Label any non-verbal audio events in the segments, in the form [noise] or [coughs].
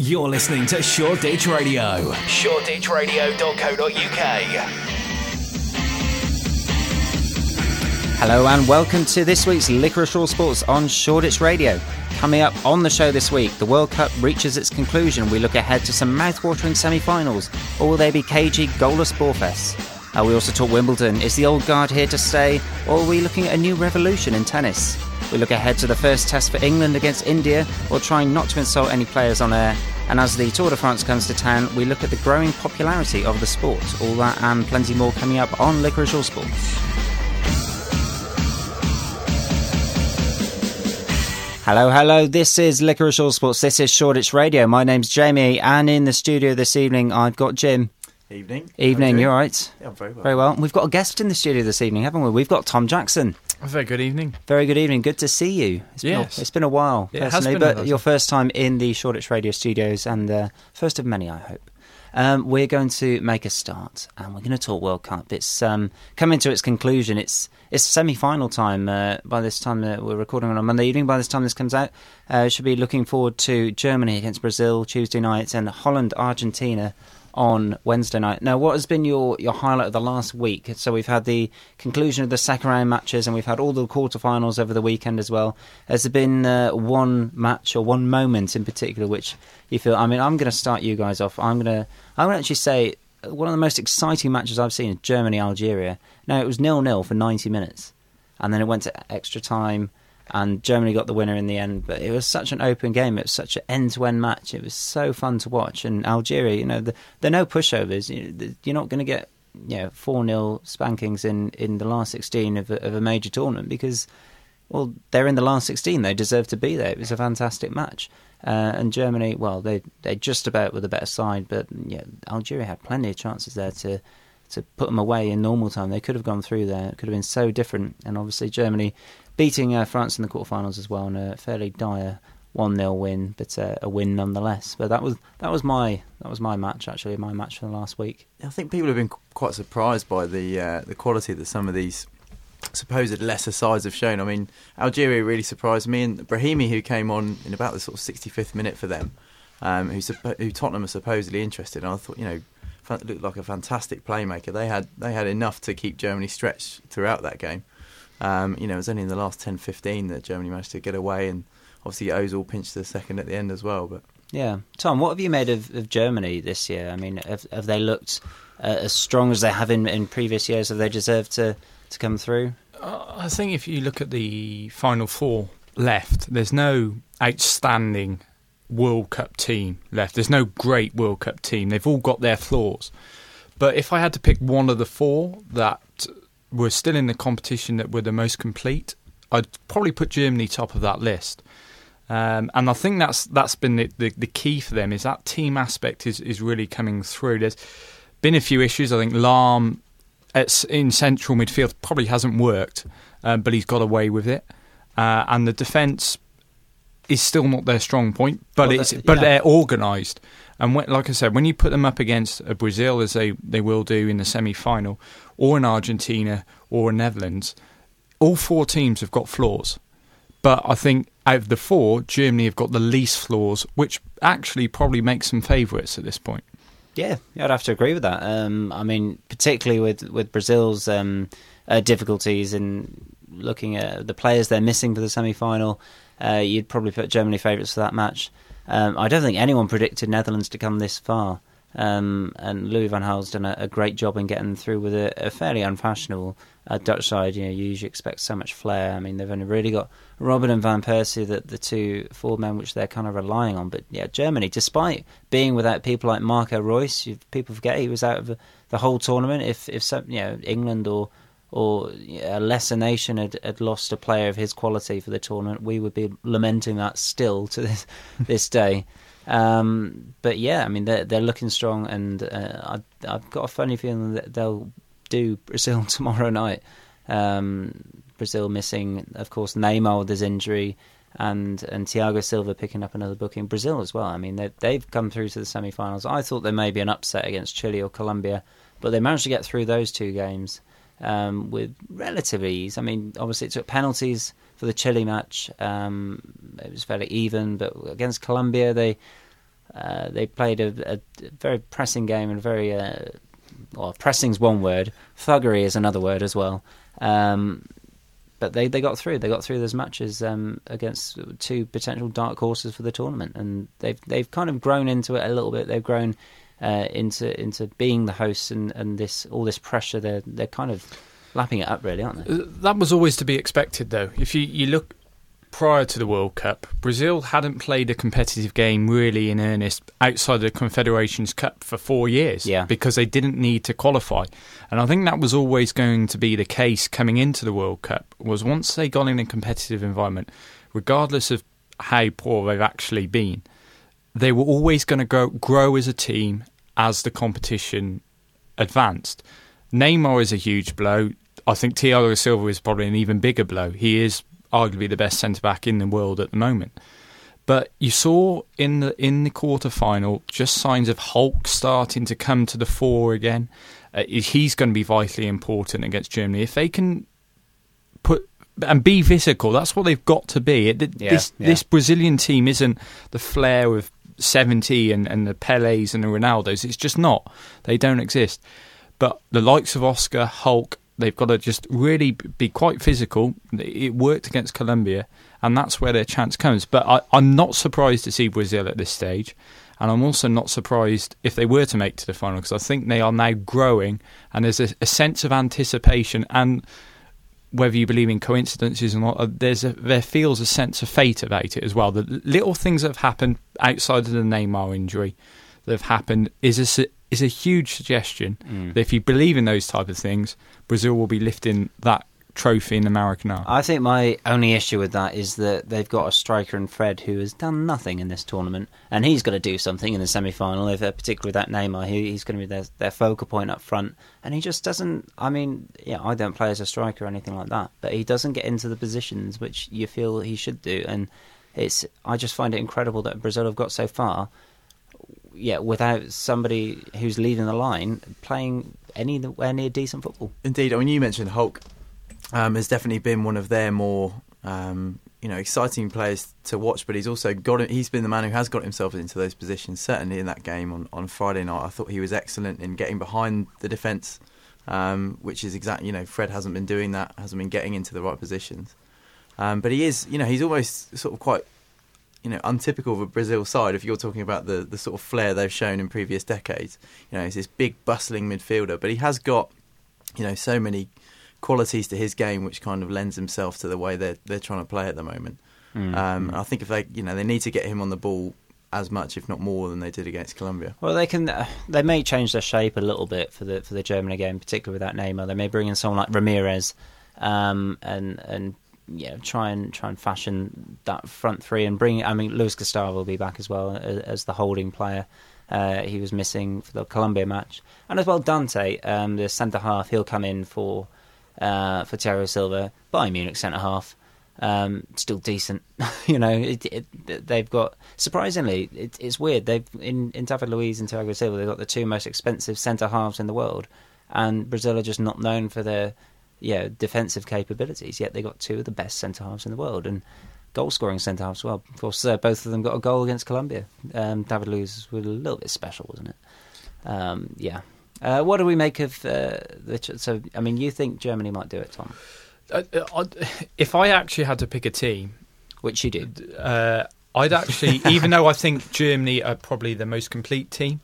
You're listening to Shoreditch Radio. ShoreditchRadio.co.uk. Hello and welcome to this week's Licorice All Sports on Shoreditch Radio. Coming up on the show this week, the World Cup reaches its conclusion. We look ahead to some mouth-watering semi-finals, or will they be cagey, goalless ballfests? Uh, we also talk Wimbledon. Is the old guard here to stay, or are we looking at a new revolution in tennis? We look ahead to the first test for England against India, or trying not to insult any players on air. And as the Tour de France comes to town, we look at the growing popularity of the sport. All that and plenty more coming up on Licorice All Sports. Hello, hello. This is Licorice All Sports. This is Shoreditch Radio. My name's Jamie, and in the studio this evening, I've got Jim. Evening. Evening, you're right. Yeah, I'm very well. Very well. We've got a guest in the studio this evening, haven't we? We've got Tom Jackson. A very good evening. Very good evening. Good to see you. It's been Yes. a, it's been a while, It has personally, been but your first time in the Shoreditch Radio studios and the first of many, I hope. Um, we're going to make a start, and we're going to talk World Cup. It's um, coming to its conclusion. It's it's semi-final time. Uh, by this time uh, we're recording on a Monday evening. By this time this comes out, uh, should be looking forward to Germany against Brazil Tuesday night and Holland Argentina on Wednesday night. Now, what has been your, your highlight of the last week? So we've had the conclusion of the second round matches, and we've had all the quarterfinals over the weekend as well. Has there been uh, one match or one moment in particular which you feel? I mean, I'm going to start you guys off. I'm going to I'm going to actually say one of the most exciting matches I've seen is Germany Algeria. Now it was nil nil for 90 minutes, and then it went to extra time and Germany got the winner in the end. But it was such an open game. It was such an end-to-end match. It was so fun to watch. And Algeria, you know, the, they're no pushovers. You're not going to get you know four 0 spankings in, in the last sixteen of a, of a major tournament because well they're in the last sixteen. They deserve to be there. It was a fantastic match. Uh, and Germany, well, they they just about were the better side, but yeah, Algeria had plenty of chances there to to put them away in normal time. They could have gone through there. It could have been so different. And obviously, Germany beating uh, France in the quarterfinals as well in a fairly dire one 0 win, but uh, a win nonetheless. But that was that was my that was my match actually, my match for the last week. I think people have been qu- quite surprised by the uh, the quality that some of these supposed lesser sides have shown. I mean, Algeria really surprised me, and Brahimi, who came on in about the sort of 65th minute for them, um, who, who Tottenham are supposedly interested. in. I thought, you know, looked like a fantastic playmaker. They had they had enough to keep Germany stretched throughout that game. Um, you know, it was only in the last 10-15 that Germany managed to get away, and obviously Ozil pinched the second at the end as well. But Yeah, Tom, what have you made of, of Germany this year? I mean, have, have they looked uh, as strong as they have in, in previous years? Have they deserved to to come through? Uh, I think if you look at the final four left, there's no outstanding World Cup team left. There's no great World Cup team. They've all got their flaws. But if I had to pick one of the four that were still in the competition that were the most complete, I'd probably put Germany top of that list. Um, and I think that's that's been the, the, the key for them is that team aspect is, is really coming through. There's been a few issues. I think Lahm at, in central midfield probably hasn't worked, um, but he's got away with it. Uh, and the defence is still not their strong point, but Well, it's but yeah. they're organised. And when, like I said, when you put them up against a Brazil, as they, they will do in the semi final, or in Argentina or in Netherlands, all four teams have got flaws. But I think out of the four, Germany have got the least flaws, which actually probably makes them favourites at this point. Yeah, yeah, I'd have to agree with that. Um, I mean, particularly with with Brazil's um, uh, difficulties in looking at the players they're missing for the semi final, uh, you'd probably put Germany favourites for that match. Um, I don't think anyone predicted Netherlands to come this far. Um, and Louis van Gaal's done a, a great job in getting through with a, a fairly unfashionable uh, Dutch side. You know, you usually expect so much flair. I mean, they've only really got Robben and Van Persie, the, the two forward men which they're kind of relying on. But yeah, Germany, despite being without people like Marco Reus, people forget he was out of the, the whole tournament. If if some, you know England or or a lesser nation had, had lost a player of his quality for the tournament, we would be lamenting that still to this [laughs] this day. Um, but yeah, I mean they're they're looking strong, and uh, I, I've got a funny feeling that they'll do Brazil [laughs] tomorrow night. Um, Brazil missing, of course, Neymar with his injury, and and Thiago Silva picking up another booking. Brazil as well. I mean they they've come through to the semi-finals. I thought there may be an upset against Chile or Colombia, but they managed to get through those two games um, with relative ease. I mean, obviously it took penalties for the Chile match. Um, it was fairly even, but against Colombia, they uh, they played a, a, very pressing game and very uh, well, pressing's one word, thuggery is another word as well. Um, but they, they got through. They got through those matches um, against two potential dark horses for the tournament, and they've they've kind of grown into it a little bit. They've grown uh, into into being the hosts and, and this all this pressure. They're they're kind of lapping it up, really, aren't they? Uh, that was always to be expected, though. If you, you look prior to the World Cup, Brazil hadn't played a competitive game really in earnest outside the Confederations Cup for four years yeah. because they didn't need to qualify. And I think that was always going to be the case coming into the World Cup was once they got in a competitive environment, regardless of how poor they've actually been, they were always going to grow, grow as a team as the competition advanced. Neymar is a huge blow. I think Thiago Silva is probably an even bigger blow. He is arguably the best centre back in the world at the moment. But you saw in the in the quarter final just signs of Hulk starting to come to the fore again. Uh, he's going to be vitally important against Germany if they can put and be physical. That's what they've got to be. It, yeah, this yeah. this Brazilian team isn't the flair of seventy and, and the Pelés and the Ronaldos. It's just not. They don't exist. But the likes of Oscar, Hulk, they've got to just really be quite physical. It worked against Colombia, and that's where their chance comes. But I, I'm not surprised to see Brazil at this stage. And I'm also not surprised if they were to make to the final because I think they are now growing and there's a, a sense of anticipation and whether you believe in coincidences or not, uh, there's a, there feels a sense of fate about it as well. The little things that have happened outside of the Neymar injury that have happened is a, is a huge suggestion Mm. that if you believe in those type of things, Brazil will be lifting that trophy in the Maracanã. I think my only issue with that is that they've got a striker in Fred who has done nothing in this tournament, and he's got to do something in the semi-final. If uh, particularly with that Neymar, he, he's going to be their, their focal point up front, and he just doesn't. I mean, yeah, I don't play as a striker or anything like that, but he doesn't get into the positions which you feel he should do, and it's. I just find it incredible that Brazil have got so far. Yeah, without somebody who's leading the line playing anywhere near decent football. Indeed, I mean, you mentioned Hulk um, has definitely been one of their more um, you know exciting players to watch, but he's also got he's been the man who has got himself into those positions. Certainly in that game on, on Friday night, I thought he was excellent in getting behind the defence, um, which is exactly you know Fred hasn't been doing that, hasn't been getting into the right positions. Um, but he is, you know, he's almost sort of quite, you know, untypical of a Brazil side. If you're talking about the the sort of flair they've shown in previous decades, you know, he's this big bustling midfielder, but he has got, you know, so many qualities to his game which kind of lends himself to the way they're they're trying to play at the moment. Mm. Um, I think if they, you know, they need to get him on the ball as much, if not more, than they did against Colombia. Well, they can. Uh, they may change their shape a little bit for the for the Germany game, particularly with that Neymar. They may bring in someone like Ramires, um, and and you know try and try and fashion that front three and bring. I mean, Luis Gustavo will be back as well as, as the holding player. Uh, he was missing for the Colombia match, and as well Dante, um, the centre half. He'll come in for uh, for Thiago Silva, Bayern Munich centre half. Um, still decent, [laughs] you know. It, it, they've got surprisingly, it, it's weird. They've in, in David Luiz and Thiago Silva, they've got the two most expensive centre halves in the world, and Brazil are just not known for their yeah defensive capabilities. Yet they got two of the best centre halves in the world and goal scoring centre halves as well. Of course, uh, both of them got a goal against Colombia. Um, David Luiz was a little bit special, wasn't it? Um, yeah. Uh, what do we make of uh, the? So, I mean, you think Germany might do it, Tom? Uh, uh, [sighs] if I actually had to pick a team, Which you did, uh, I'd actually, [laughs] even though I think Germany are probably the most complete team,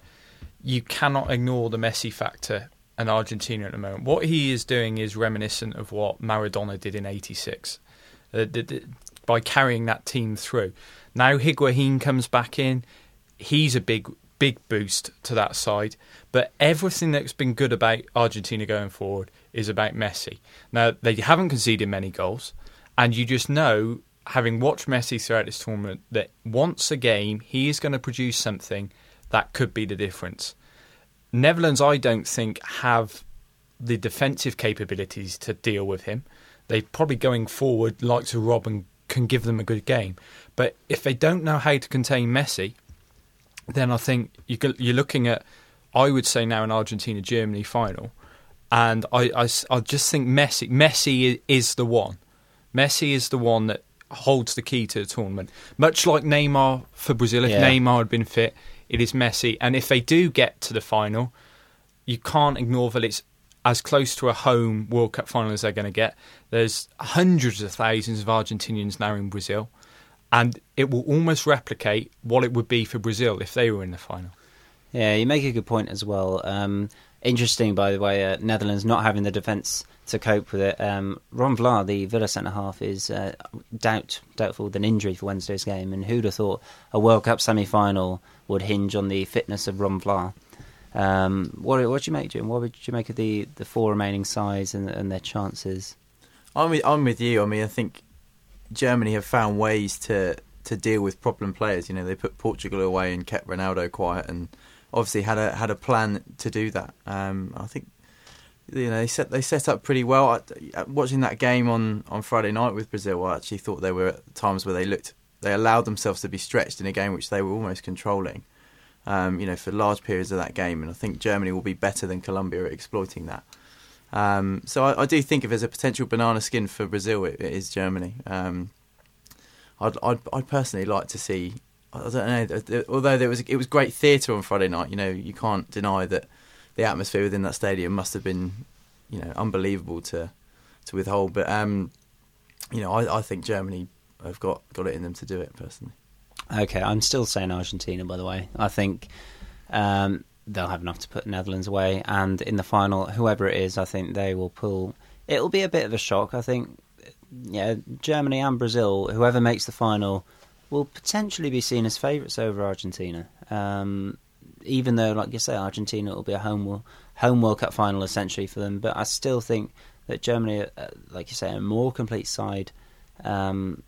you cannot ignore the Messi factor and Argentina at the moment. What he is doing is reminiscent of what Maradona did in '86 uh, by carrying that team through. Now Higuain comes back in, he's a big big boost to that side. But everything that's been good about Argentina going forward is about Messi. Now they haven't conceded many goals, and you just know, having watched Messi throughout this tournament, that once a game he is going to produce something that could be the difference. Netherlands, I don't think, have the defensive capabilities to deal with him. They probably going forward like to Robben can give them a good game. But if they don't know how to contain Messi, then I think you you're looking at, I would say now an Argentina Germany final, and I, I, I just think Messi Messi is the one. Messi is the one that holds the key to the tournament. Much like Neymar for Brazil, if Yeah. Neymar had been fit, it is Messi. And if they do get to the final, you can't ignore that it's as close to a home World Cup final as they're going to get. There's hundreds of thousands of Argentinians now in Brazil, and it will almost replicate what it would be for Brazil if they were in the final. Yeah, you make a good point as well. Um, interesting, by the way, uh, Netherlands not having the defence to cope with it. Um, Ron Vlaar, the Villa centre half, is uh, doubt doubtful with an injury for Wednesday's game. And who'd have thought a World Cup semi final would hinge on the fitness of Ron Vlaar? Um, what what do you make, Jim? What would you make of the, the four remaining sides and, and their chances? I'm with, I'm with you. I mean, I think Germany have found ways to to deal with problem players. You know, they put Portugal away and kept Ronaldo quiet, and obviously had a had a plan to do that. Um, I think you know they set they set up pretty well. Watching that game on, on Friday night with Brazil, I actually thought there were times where they looked they allowed themselves to be stretched in a game which they were almost controlling. Um, you know, for large periods of that game, and I think Germany will be better than Colombia at exploiting that. Um, so I, I, do think if there's a potential banana skin for Brazil, it, it is Germany. Um, I'd, I'd, I'd personally like to see. I don't know. Although there was it was great theatre on Friday night. You know, you can't deny that the atmosphere within that stadium must have been, you know, unbelievable to to withhold. But um, you know, I, I think Germany have got got it in them to do it personally. Okay, I'm still saying Argentina. By the way, I think um, they'll have enough to put the Netherlands away, and in the final, whoever it is, I think they will pull. It'll be a bit of a shock. I think yeah, Germany and Brazil, whoever makes the final, will potentially be seen as favourites over Argentina. Um, even though, like you say, Argentina will be a home home World Cup final essentially for them, but I still think that Germany, uh, like you say, a more complete side. Um,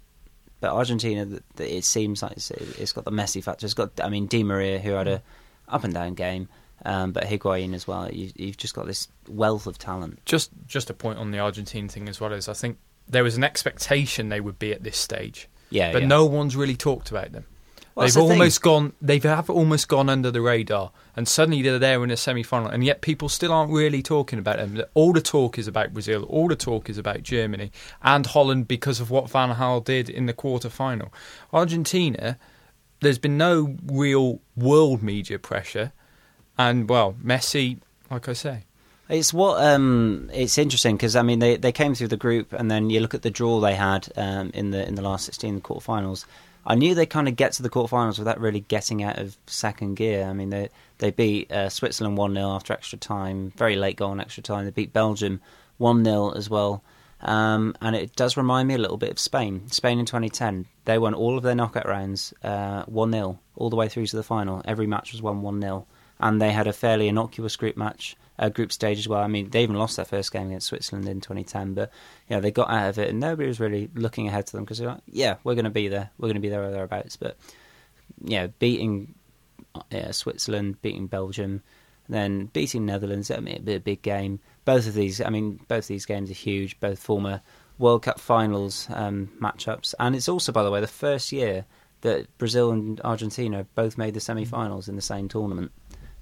but Argentina, it seems like it's, got the Messi factor. It's got, I mean, Di Maria, who had a up and down game. Um, but Higuain as well. You, have just got this wealth of talent. Just, just a point on the Argentine thing as well is I think there was an expectation they would be at this stage. Yeah, but yeah. no one's really talked about them. Well, they've the almost gone. They have almost gone under the radar, and suddenly they're there in a semi-final, and yet people still aren't really talking about them. All the talk is about Brazil. All the talk is about Germany and Holland because of what Van Gaal did in the quarter-final. Argentina, there's been no real world media pressure, and well, Messi, like I say, It's what um, it's interesting because I mean they, they came through the group and then you look at the draw they had um, in the in the last sixteen quarterfinals. I knew they kind of get to the quarterfinals without really getting out of second gear. I mean they they beat uh, Switzerland one 0 after extra time, very late goal in extra time. They beat Belgium one 0 as well. Um, and it does remind me a little bit of Spain. Spain in 2010, they won all of their knockout rounds uh, 1 0 all the way through to the final. Every match was won 1 0. And they had a fairly innocuous group match uh, group stage as well. I mean, they even lost their first game against Switzerland in 2010, but yeah, they got out of it, and nobody was really looking ahead to them because they're like, yeah, we're going to be there, we're going to be there or thereabouts. But yeah, beating uh, Switzerland, beating Belgium, then beating Netherlands, I mean, it'd be a big game. Both of these, I mean, both these games are huge. Both former World Cup finals um, matchups, and it's also, by the way, the first year that Brazil and Argentina both made the semi-finals in the same tournament.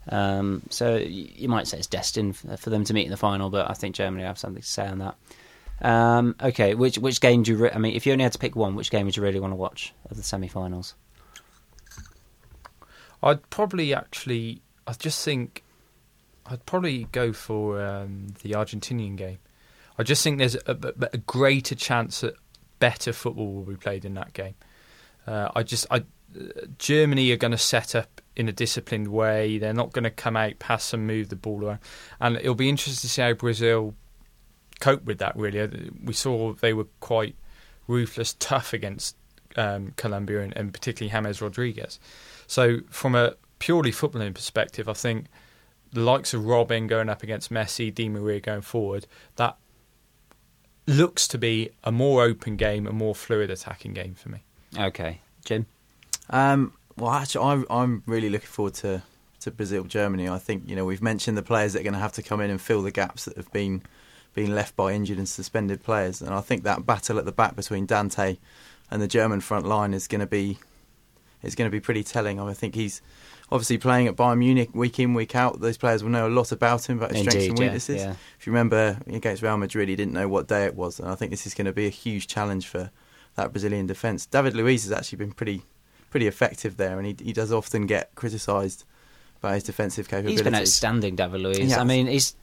Um, so you might say it's destined for them to meet in the final, but I think Germany have something to say on that. Um, okay, which which game do you? Re- I mean, if you only had to pick one, which game would you really want to watch of the semi-finals? I'd probably actually. I just think I'd probably go for um, the Argentinian game. I just think there's a, a, a, greater chance that better football will be played in that game. Uh, I just, I, Germany are going to set up in a disciplined way. They're not going to come out, pass and move the ball around, and it'll be interesting to see how Brazil cope with that. Really, we saw they were quite ruthless, tough against um, Colombia and, and particularly James Rodriguez. So, from a purely footballing perspective, I think the likes of Robben going up against Messi, Di Maria going forward, that looks to be a more open game, a more fluid attacking game for me. Okay, Jim. Um, well, actually, I'm I'm really looking forward to to Brazil Germany. I think you know we've mentioned the players that are going to have to come in and fill the gaps that have been been left by injured and suspended players, and I think that battle at the back between Dante and the German front line is going to be is going to be pretty telling. I think he's obviously playing at Bayern Munich week in week out. Those players will know a lot about him, about his Indeed, strengths and yeah, weaknesses. yeah. If you remember against Real Madrid, he didn't know what day it was, and I think this is going to be a huge challenge for that Brazilian defence. David Luiz has actually been pretty pretty effective there, and he he does often get criticised by his defensive capabilities. He's been outstanding, David Luiz. Yeah. I mean, he's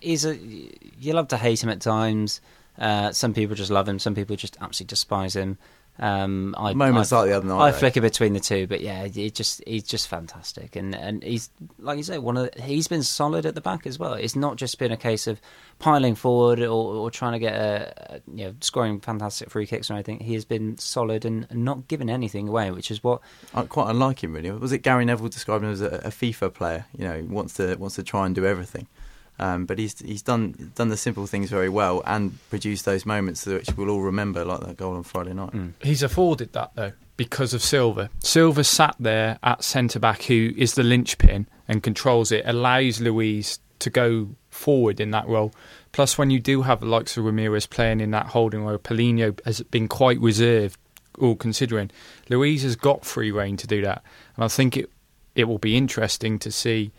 he's a you love to hate him at times. Uh, some people just love him. Some people just absolutely despise him. Um, I, Moments I, like the other night, I though. flicker between the two, but yeah, he just he's just fantastic, and and he's like you say, one of the, he's been solid at the back as well. It's not just been a case of piling forward or, or trying to get a, a you know scoring fantastic free kicks or anything. He has been solid and not giving anything away, which is what I quite unlike him really. Was it Gary Neville described him as a, a FIFA player? You know, wants to wants to try and do everything. Um, but he's he's done done the simple things very well and produced those moments which we'll all remember, like that goal on Friday night. He's afforded that though because of Silva. Silva sat there at centre back, who is the linchpin and controls it, allows Luiz to go forward in that role. Plus, when you do have the likes of Ramires playing in that holding role, Paulinho has been quite reserved, all considering. Luiz has got free reign to do that, and I think it it will be interesting to see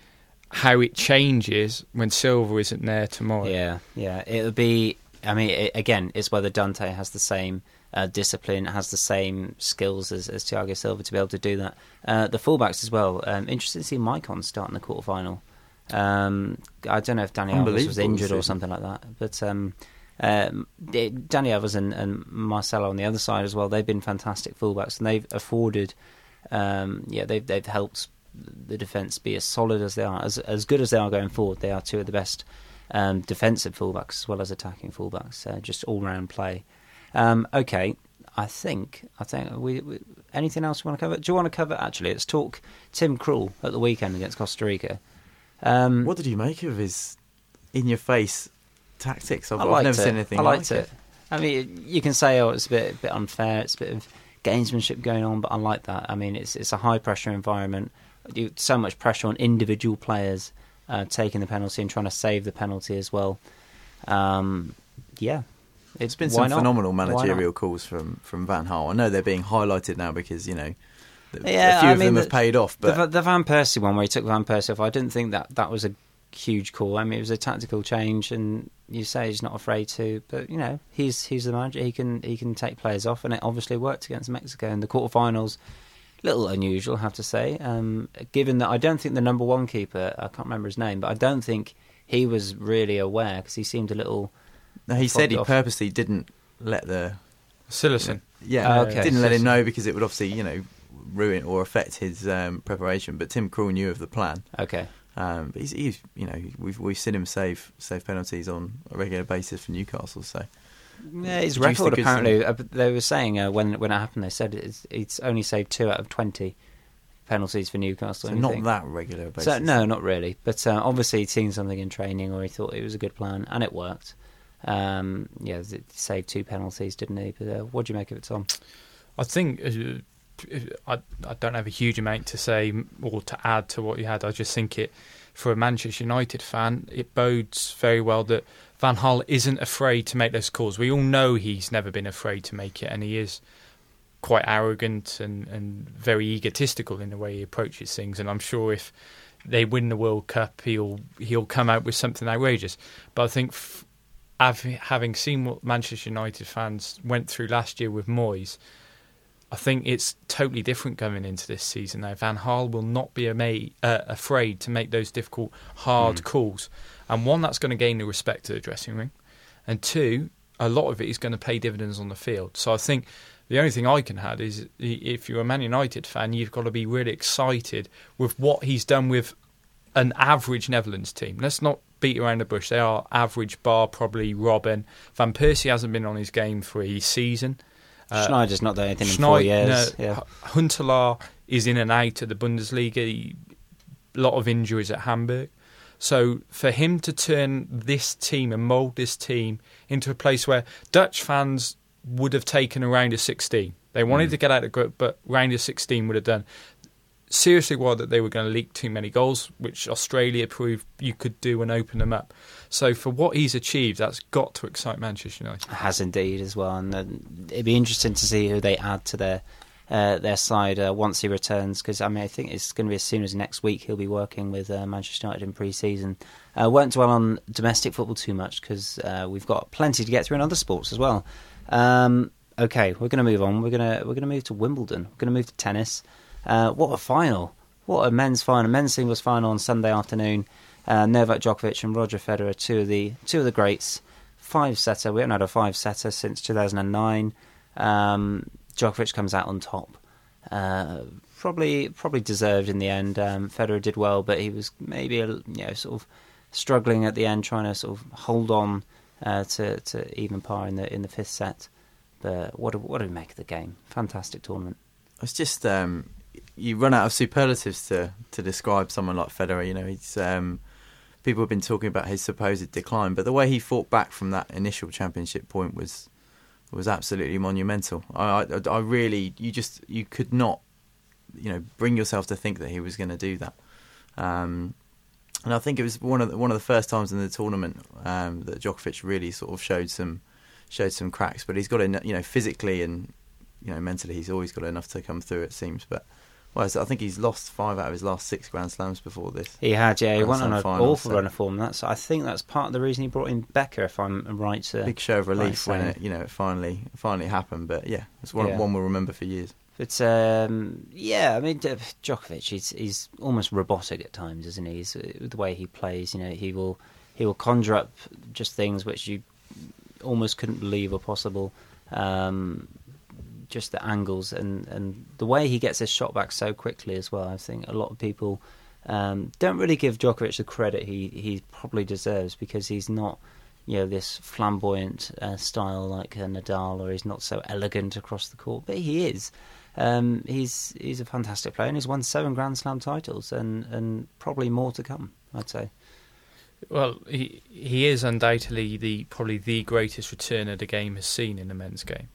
how it changes when Silva isn't there tomorrow. Yeah, yeah. It'll be. I mean, it, again, it's whether Dante has the same uh, discipline, has the same skills as, as Thiago Silva to be able to do that. Uh, the fullbacks as well. Um, interested to see Maicon start in the quarterfinal. Um, I don't know if Dani Alves was injured or something like that, but um, um, it- Dani Alves and, and Marcelo on the other side as well. They've been fantastic fullbacks, and they've afforded. Um, yeah, they've they've helped the defence be as solid as they are, as as good as they are going forward. They are two of the best um, defensive fullbacks as well as attacking fullbacks. Uh, just all round play. Um, okay, I think I think we, we anything else we want to cover? Do you want to cover? Actually, let's talk Tim Krul at the weekend against Costa Rica. Um, What did you make of his in your face tactics? I've, I I've never it. seen anything I liked like it. I mean, you can say, "Oh, it's a bit, a bit unfair. It's a bit of gamesmanship going on," but I like that. I mean, it's it's a high pressure environment. You, so much pressure on individual players uh, taking the penalty and trying to save the penalty as well. Um, yeah, It's been some not? phenomenal managerial calls from, from Van Gaal. I know they're being highlighted now because you know Yeah, a few I of mean, them the- have paid off. But Va- the Van Persie one where he took Van Persie off, I didn't think that that was a huge call. I mean, it was a tactical change, and you say he's not afraid to, but you know, he's he's the manager. He can he can take players off, and it obviously worked against Mexico in the quarterfinals. Little unusual, I have to say, um, given that I don't think the number one keeper, I can't remember his name, but I don't think he was really aware because he seemed a little. no, he said he off. purposely didn't let the Cillessen. yeah Oh, okay. didn't let him know because it would obviously you know ruin or affect his um, preparation. But Tim Krul knew of the plan. Okay, Um, but he's, he's you know we've we've seen him save save penalties on a regular basis for Newcastle. So yeah, his record apparently. Uh, they were saying uh, when when it happened, they said it's, it's only saved two out of twenty penalties for Newcastle. so not that regular basis. So, no, not really. But uh, obviously, he'd seen something in training, or he thought it was a good plan, and it worked. Um, yeah, it saved two penalties, didn't he? But uh, what do you make of it, Tom? I think uh, I, I don't have a huge amount to say or to add to what you had. I just think it, for a Manchester United fan, it bodes very well that Van Gaal isn't afraid to make those calls. We all know he's never been afraid to make it, and he is quite arrogant and, and very egotistical in the way he approaches things. And I'm sure if they win the World Cup, he'll he'll come out with something outrageous. But I think. F- having seen what Manchester United fans went through last year with Moyes, I think it's totally different going into this season now. Van Gaal will not be ama- uh, afraid to make those difficult, hard calls. And one, that's going to gain the respect of the dressing room. And two, a lot of it is going to pay dividends on the field. So I think the only thing I can add is if you're a Man United fan, you've got to be really excited with what he's done with an average Netherlands team. Let's not beat around the bush. They are average, bar probably Robben. Van Persie hasn't been on his game for a season. Uh, Sneijder's not done anything in four years. no, yeah. Huntelaar is in and out of the Bundesliga. A lot of injuries at Hamburg. So for him to turn this team and mould this team into a place where Dutch fans would have taken a round of 16. They wanted to get out of the group, but round of 16 would have done. Seriously, worried that they were going to leak too many goals, which Australia proved you could do and open them up. So for what he's achieved, that's got to excite Manchester United. It has indeed as well, and uh, it'd be interesting to see who they add to their uh, their side uh, once he returns. Because I mean, I think it's going to be as soon as next week he'll be working with uh, Manchester United in pre-season. Uh, won't dwell on domestic football too much because uh, we've got plenty to get through in other sports as well. Um, okay, we're going to move on. We're going to we're going to move to Wimbledon. We're going to move to tennis. Uh, what a final! What a men's final, men's singles final on Sunday afternoon. Uh, Novak Djokovic and Roger Federer, two of the two of the greats. Five setter. We haven't had a five setter since 2009. Um, Djokovic comes out on top. Uh, probably probably deserved in the end. Um, Federer did well, but he was maybe a, you know sort of struggling at the end, trying to sort of hold on uh, to to even par in the in the fifth set. But what do, what do we make of the game? Fantastic tournament. It's just um, you run out of superlatives to to describe someone like Federer. You know, he's um, people have been talking about his supposed decline, but the way he fought back from that initial championship point was was absolutely monumental. I, I, I really, you just you could not, you know, bring yourself to think that he was going to do that. Um, and I think it was one of the, one of the first times in the tournament um, that Djokovic really sort of showed some showed some cracks. But he's got enough, you know physically and you know mentally he's always got enough to come through. It seems, but. Well, I think he's lost five out of his last six Grand Slams before this. He had, yeah. He Grand went on an final, awful so- run of form. That's I think that's part of the reason he brought in Becker, if I'm right. To, Big show of relief Right, when it you know it finally finally happened. But yeah, it's one Yeah. one we'll remember for years. But um, yeah, I mean Djokovic, he's he's almost robotic at times, isn't he? He's, uh, the way he plays, you know, he will he will conjure up just things which you almost couldn't believe were possible. Um, just the angles and, and the way he gets his shot back so quickly as well. I think a lot of people um, don't really give Djokovic the credit he, he probably deserves because he's not, you know, this flamboyant uh, style like uh, Nadal, or he's not so elegant across the court. But he is. Um, he's he's a fantastic player, and he's won seven Grand Slam titles, and, and probably more to come. I'd say. Well, he he is undoubtedly the probably the greatest returner the game has seen in the men's game.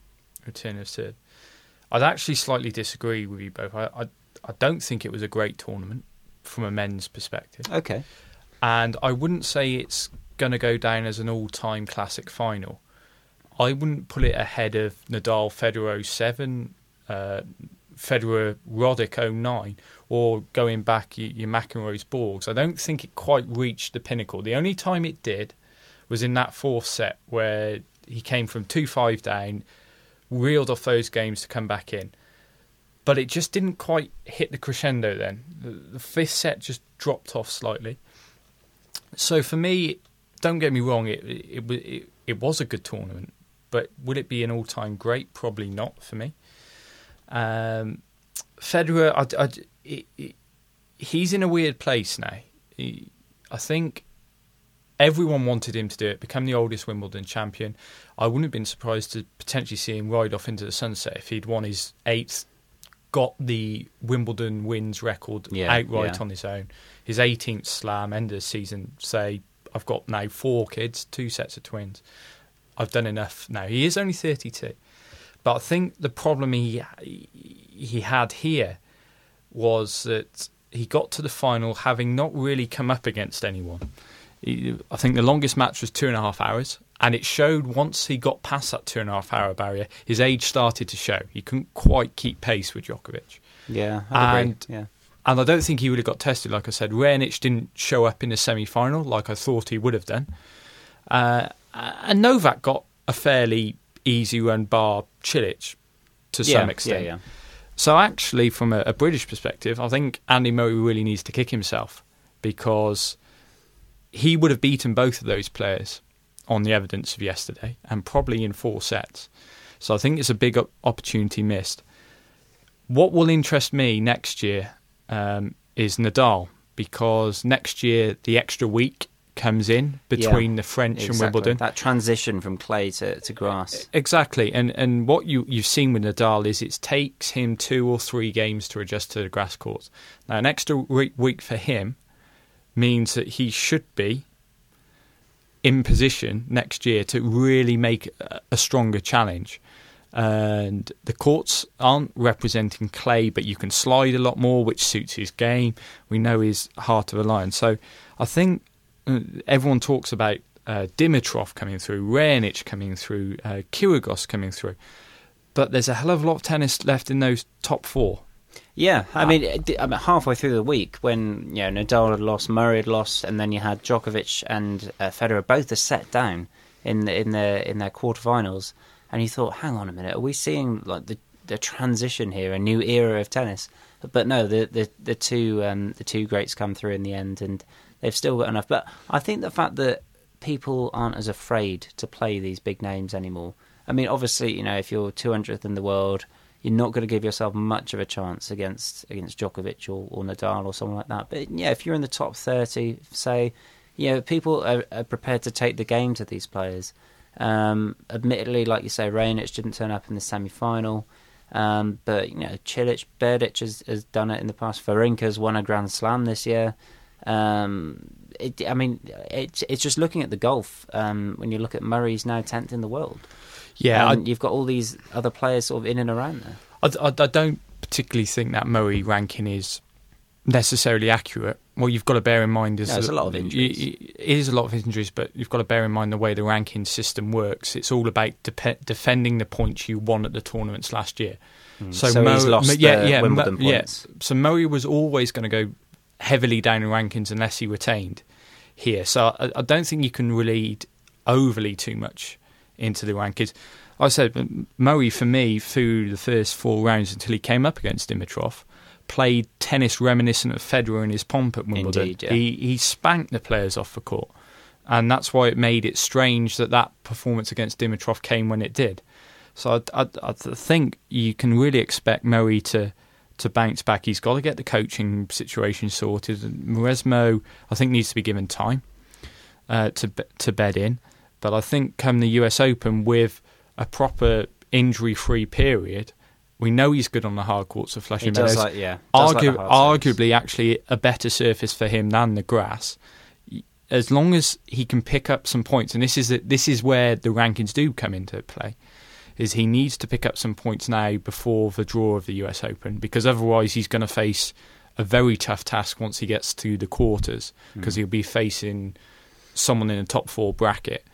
Return of serve. I'd actually slightly disagree with you both. I, I I don't think it was a great tournament from a men's perspective, Okay. and I wouldn't say it's going to go down as an all-time classic final. I wouldn't put it ahead of Nadal Federer 07, uh, Federer Roddick 09, or going back your, your McEnroe's Borgs. I don't think it quite reached the pinnacle. The only time it did was in that fourth set where he came from 2 5 down, reeled off those games to come back in. But it just didn't quite hit the crescendo then. The, the fifth set just dropped off slightly. So for me, don't get me wrong, it it, it, it was a good tournament, but would it be an all time great? Probably not for me. Um, Federer, I, I, it- it- he's in a weird place now. He, I think everyone wanted him to do it, become the oldest Wimbledon champion. I wouldn't have been surprised to potentially see him ride off into the sunset if he'd won his eighth, got the Wimbledon wins record Yeah, outright yeah. on his own. His 18th slam, end of the season, say, I've got now four kids, two sets of twins. I've done enough now. He is only 32. But I think the problem he he had here was that he got to the final having not really come up against anyone. I think the longest match was two and a half hours, and it showed once he got past that two and a half hour barrier, his age started to show. He couldn't quite keep pace with Djokovic. Yeah, I'd agree. And- Yeah. And I don't think he would have got tested. Like I said, Raonic didn't show up in the semi final like I thought he would have done. Uh, and Novak got a fairly easy run bar Cilic to yeah, some extent. Yeah, yeah. So actually, from a, a British perspective, I think Andy Murray really needs to kick himself because he would have beaten both of those players on the evidence of yesterday and probably in four sets. So I think it's a big opportunity missed. What will interest me next year um, is Nadal because next year the extra week comes in between the French and Wimbledon. That transition from clay to, to grass. Exactly, and and what you you've seen with Nadal is it takes him two or three games to adjust to the grass courts. Now, an extra week, week for him means that he should be in position next year to really make a, stronger challenge. And the courts aren't representing clay, but you can slide a lot more, which suits his game. We know his heart of a lion. So I think uh, everyone talks about uh, Dimitrov coming through, Raonic coming through, uh, Kyrgios coming through. But there's a hell of a lot of tennis left in those top four. Yeah, I mean, I mean, halfway through the week when you know Nadal had lost, Murray had lost, and then you had Djokovic and uh, Federer both are set down in the, in their in their quarterfinals. and you thought, hang on a minute, are we seeing like the the transition here, a new era of tennis? But no, the the the two um, the two greats come through in the end, and they've still got enough. But I think the fact that people aren't as afraid to play these big names anymore. I mean, obviously, you know, if you're 200th in the world, you're not going to give yourself much of a chance against against Djokovic or, or Nadal or someone like that. But yeah, if you're in the top 30, say, you know, people are, are prepared to take the game to these players. Um, admittedly, like you say, Raonic didn't turn up in the semi-final. Um, but you know, Cilic, Berdych has, has done it in the past. Wawrinka's won a Grand Slam this year. Um, it, I mean, it's it's just looking at the golf. Um, when you look at Murray's now tenth in the world. Yeah, I, you've got all these other players sort of in and around there. I, I, I don't particularly think that Murray ranking is necessarily accurate. What you've got to bear in mind is there's a lot of injuries. It is a lot of injuries, but you've got to bear in mind the way the ranking system works. It's all about de- defending the points you won at the tournaments last year. Mm. So, so Mo- he's lost yeah, yeah, Wimbledon Mo- points. Yeah. So Murray was always going to go heavily down in rankings unless he retained here. So I, I don't think you can read overly too much into the rankings. I said Murray for me through the first four rounds until he came up against Dimitrov played tennis reminiscent of Federer in his pomp at Wimbledon. Indeed, yeah. He he spanked the players off the court, and that's why it made it strange that that performance against Dimitrov came when it did. So I, I, I think you can really expect Murray to to bounce back. He's got to get the coaching situation sorted. And Mauresmo, I think, needs to be given time uh, to to bed in. But I think come the U.S. Open with a proper injury-free period, we know he's good on the hard courts of Flushing Meadows. Like, yeah, Argu- like arguably, actually, a better surface for him than the grass. As long as he can pick up some points, and this is this is where the rankings do come into play, is he needs to pick up some points now before the draw of the U.S. Open, because otherwise he's going to face a very tough task once he gets to the quarters, because mm. he'll be facing someone in the top four bracket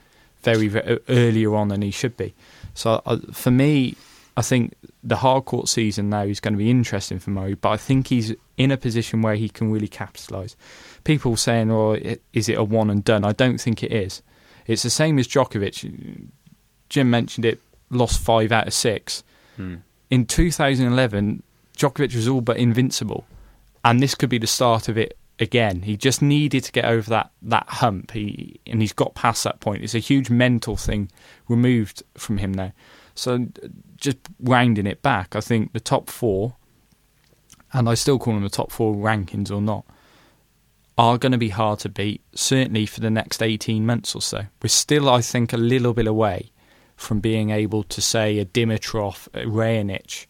very, very earlier on than he should be. So uh, for me, I think the hardcourt season now is going to be interesting for Murray, but I think he's in a position where he can really capitalise. People saying, "Oh, is it a one and done?" I don't think it is. It's the same as Djokovic. Jim mentioned it. Lost five out of six. Hmm. In 2011, Djokovic was all but invincible, and this could be the start of it again. He just needed to get over that that hump. He and he's got past that point. It's a huge mental thing removed from him now. So just rounding it back, I think the top four, and I still call them the top four rankings or not, are going to be hard to beat, certainly for the next 18 months or so. We're still, I think, a little bit away from being able to say a Dimitrov, a Raonic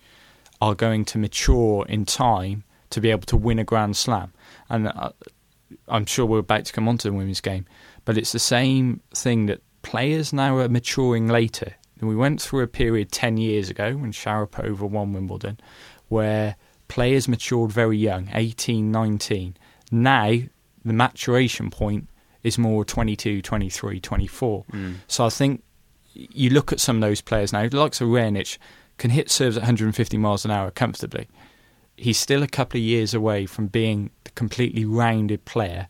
are going to mature in time to be able to win a Grand Slam. And uh, I'm sure we're about to come on to the women's game, but it's the same thing that players now are maturing later. We went through a period 10 years ago when Sharapova won Wimbledon where players matured very young, 18, 19. Now, the maturation point is more 22, 23, 24. Mm. So I think you look at some of those players now, like so Raonic can hit serves at 150 miles an hour comfortably. He's still a couple of years away from being the completely rounded player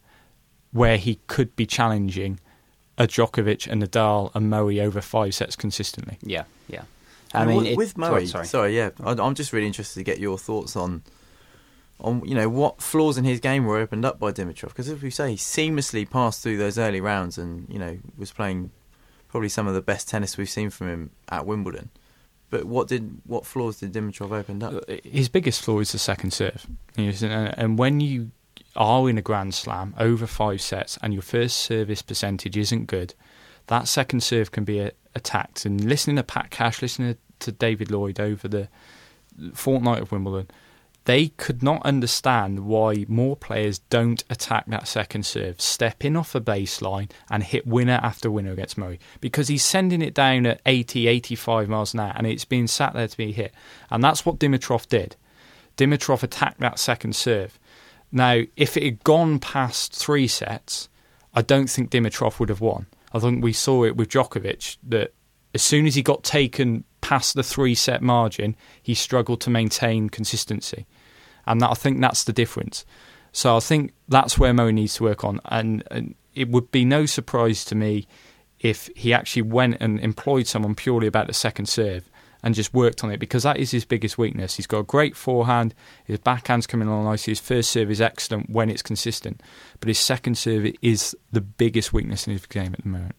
where he could be challenging a Djokovic, and Nadal, and Murray over five sets consistently. Yeah, yeah. I mean, with, it, with Murray, sorry, sorry, yeah, I'm just really interested to get your thoughts on, on you know what flaws in his game were opened up by Dimitrov because as we say, he seamlessly passed through those early rounds and you know was playing probably some of the best tennis we've seen from him at Wimbledon. But what did what flaws did Dimitrov open up? Uh, his biggest flaw is the second serve, and when you are in a Grand Slam over five sets and your first service percentage isn't good, that second serve can be attacked. And listening to Pat Cash, listening to David Lloyd over the fortnight of Wimbledon, they could not understand why more players don't attack that second serve, step in off the baseline and hit winner after winner against Murray because he's sending it down at 80, 85 miles an hour and it's being sat there to be hit. And that's what Dimitrov did. Dimitrov attacked that second serve. Now, if it had gone past three sets, I don't think Dimitrov would have won. I think we saw it with Djokovic that as soon as he got taken past the three set margin, he struggled to maintain consistency. And that, I think that's the difference. So I think that's where Mo needs to work on. And, and it would be no surprise to me if he actually went and employed someone purely about the second serve and just worked on it because that is his biggest weakness. He's got a great forehand, his backhand's coming along nicely, his first serve is excellent when it's consistent, but his second serve is the biggest weakness in his game at the moment.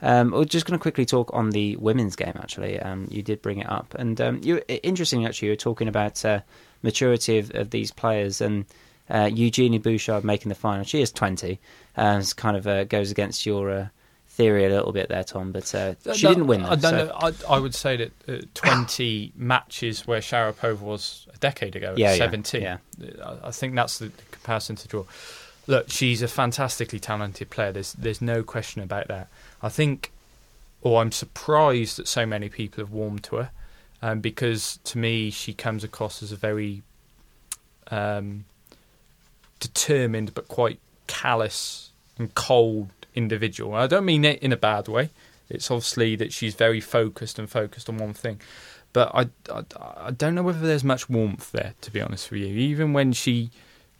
Um, we're just going to quickly talk on the women's game. Actually, um, you did bring it up, and um, you interesting. Actually, you were talking about uh, maturity of, of, these players, and uh, Eugenie Bouchard making the final. She is twenty, and uh, kind of uh, goes against your uh, theory a little bit there, Tom. But uh, she no, didn't win. Though, I, so. know, I, I, would say that twenty [coughs] matches where Sharapova was a decade ago, yeah, seventeen. Yeah. I think that's the comparison to draw. Look, she's a fantastically talented player. There's there's no question about that. I think, or I'm surprised that so many people have warmed to her, um, because to me she comes across as a very um, determined but quite callous and cold individual. I don't mean it in a bad way. It's obviously that she's very focused and focused on one thing. But I, I, I don't know whether there's much warmth there, to be honest with you. Even when she